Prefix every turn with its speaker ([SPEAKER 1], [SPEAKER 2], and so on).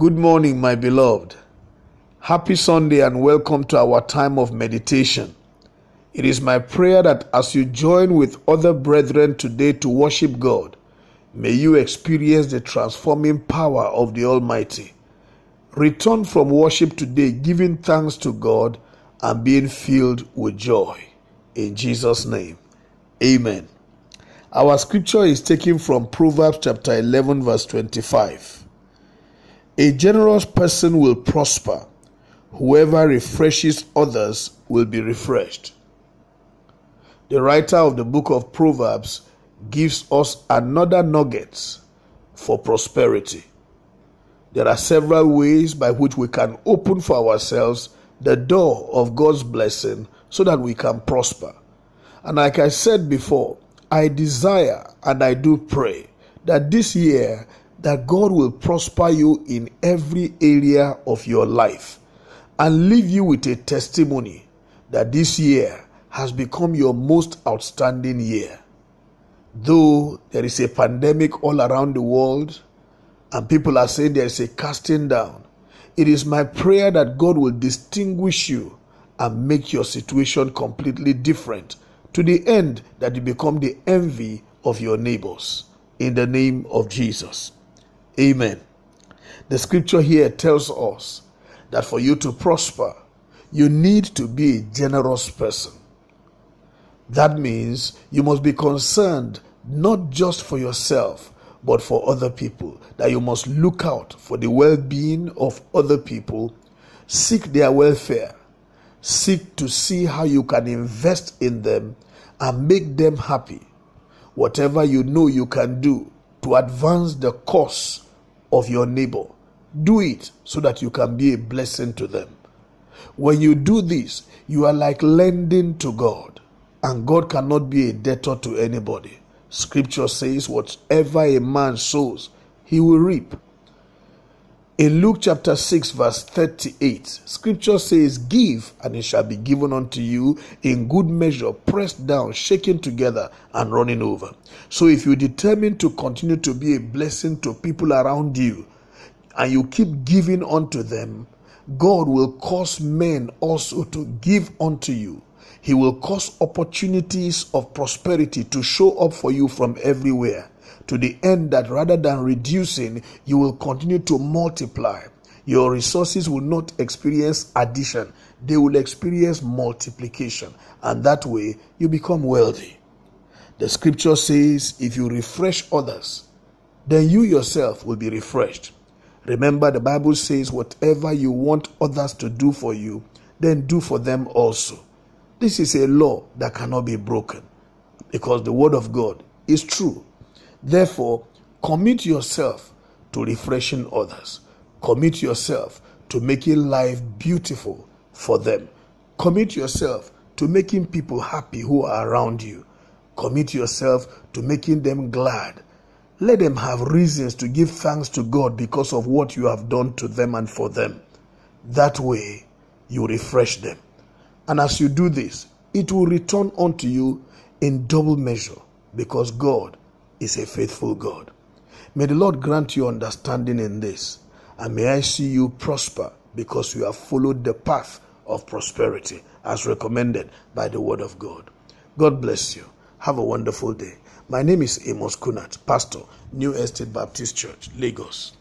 [SPEAKER 1] Good morning, my beloved. Happy Sunday and welcome to our time of meditation. It is my prayer that as you join with other brethren today to worship God, may you experience the transforming power of the Almighty. Return from worship today giving thanks to God and being filled with joy. In Jesus' name, Amen. Our scripture is taken from Proverbs chapter 11, verse 25. A generous person will prosper. Whoever refreshes others will be refreshed. The writer of the book of Proverbs gives us another nugget for prosperity. There are several ways by which we can open for ourselves the door of God's blessing so that we can prosper. And like I said before, I desire and I do pray that this year that God will prosper you in every area of your life and leave you with a testimony that this year has become your most outstanding year. Though there is a pandemic all around the world and people are saying there is a casting down, it is my prayer that God will distinguish you and make your situation completely different to the end that you become the envy of your neighbors. In the name of Jesus. Amen. The scripture here tells us that for you to prosper, you need to be a generous person. That means you must be concerned not just for yourself, but for other people. That you must look out for the well being of other people, seek their welfare, seek to see how you can invest in them and make them happy. Whatever you know you can do to advance the cause of your neighbor, do it so that you can be a blessing to them. When you do this, you are like lending to God, and God cannot be a debtor to anybody. Scripture says, Whatever a man sows, he will reap. In Luke chapter 6, verse 38, scripture says, Give, and it shall be given unto you in good measure, pressed down, shaken together, and running over. So if you determine to continue to be a blessing to people around you, and you keep giving unto them, God will cause men also to give unto you. He will cause opportunities of prosperity to show up for you from everywhere to the end that rather than reducing, you will continue to multiply. Your resources will not experience addition, they will experience multiplication. And that way, you become wealthy. The scripture says, if you refresh others, then you yourself will be refreshed. Remember, the Bible says, whatever you want others to do for you, then do for them also. This is a law that cannot be broken because the word of God is true. Therefore, commit yourself to refreshing others. Commit yourself to making life beautiful for them. Commit yourself to making people happy who are around you. Commit yourself to making them glad. Let them have reasons to give thanks to God because of what you have done to them and for them. That way, you refresh them. And as you do this, it will return unto you in double measure because God is a faithful God. May the Lord grant you understanding in this, and may I see you prosper because you have followed the path of prosperity as recommended by the Word of God. God bless you. Have a wonderful day. My name is Amos Kunat, Pastor, New Estate Baptist Church, Lagos.